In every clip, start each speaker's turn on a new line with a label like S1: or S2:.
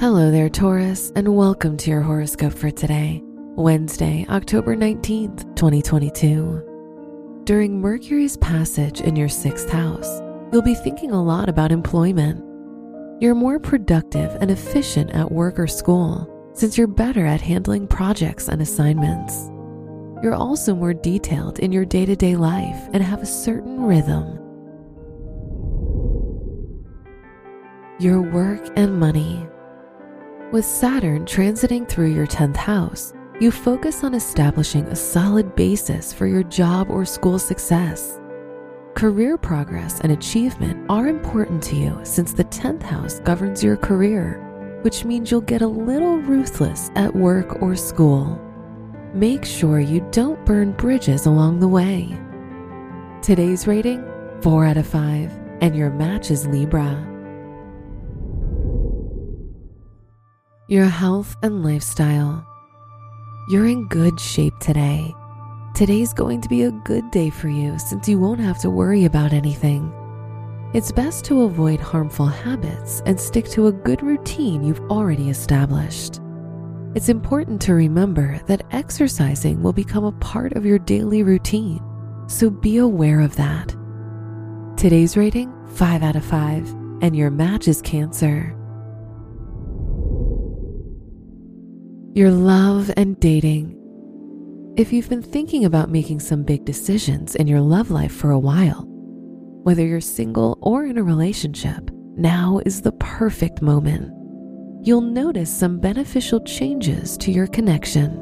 S1: Hello there, Taurus, and welcome to your horoscope for today, Wednesday, October 19th, 2022. During Mercury's passage in your sixth house, you'll be thinking a lot about employment. You're more productive and efficient at work or school since you're better at handling projects and assignments. You're also more detailed in your day to day life and have a certain rhythm. Your work and money. With Saturn transiting through your 10th house, you focus on establishing a solid basis for your job or school success. Career progress and achievement are important to you since the 10th house governs your career, which means you'll get a little ruthless at work or school. Make sure you don't burn bridges along the way. Today's rating 4 out of 5, and your match is Libra. Your health and lifestyle. You're in good shape today. Today's going to be a good day for you since you won't have to worry about anything. It's best to avoid harmful habits and stick to a good routine you've already established. It's important to remember that exercising will become a part of your daily routine, so be aware of that. Today's rating 5 out of 5, and your match is Cancer. Your love and dating. If you've been thinking about making some big decisions in your love life for a while, whether you're single or in a relationship, now is the perfect moment. You'll notice some beneficial changes to your connection.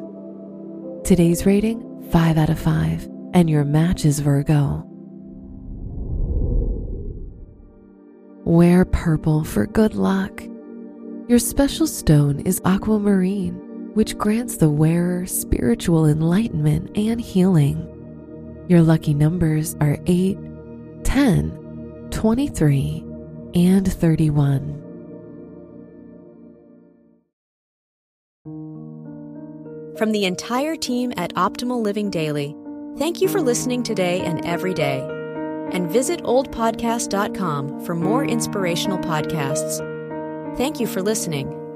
S1: Today's rating 5 out of 5, and your match is Virgo. Wear purple for good luck. Your special stone is aquamarine which grants the wearer spiritual enlightenment and healing. Your lucky numbers are 8, 10, 23, and 31.
S2: From the entire team at Optimal Living Daily, thank you for listening today and every day. And visit oldpodcast.com for more inspirational podcasts. Thank you for listening.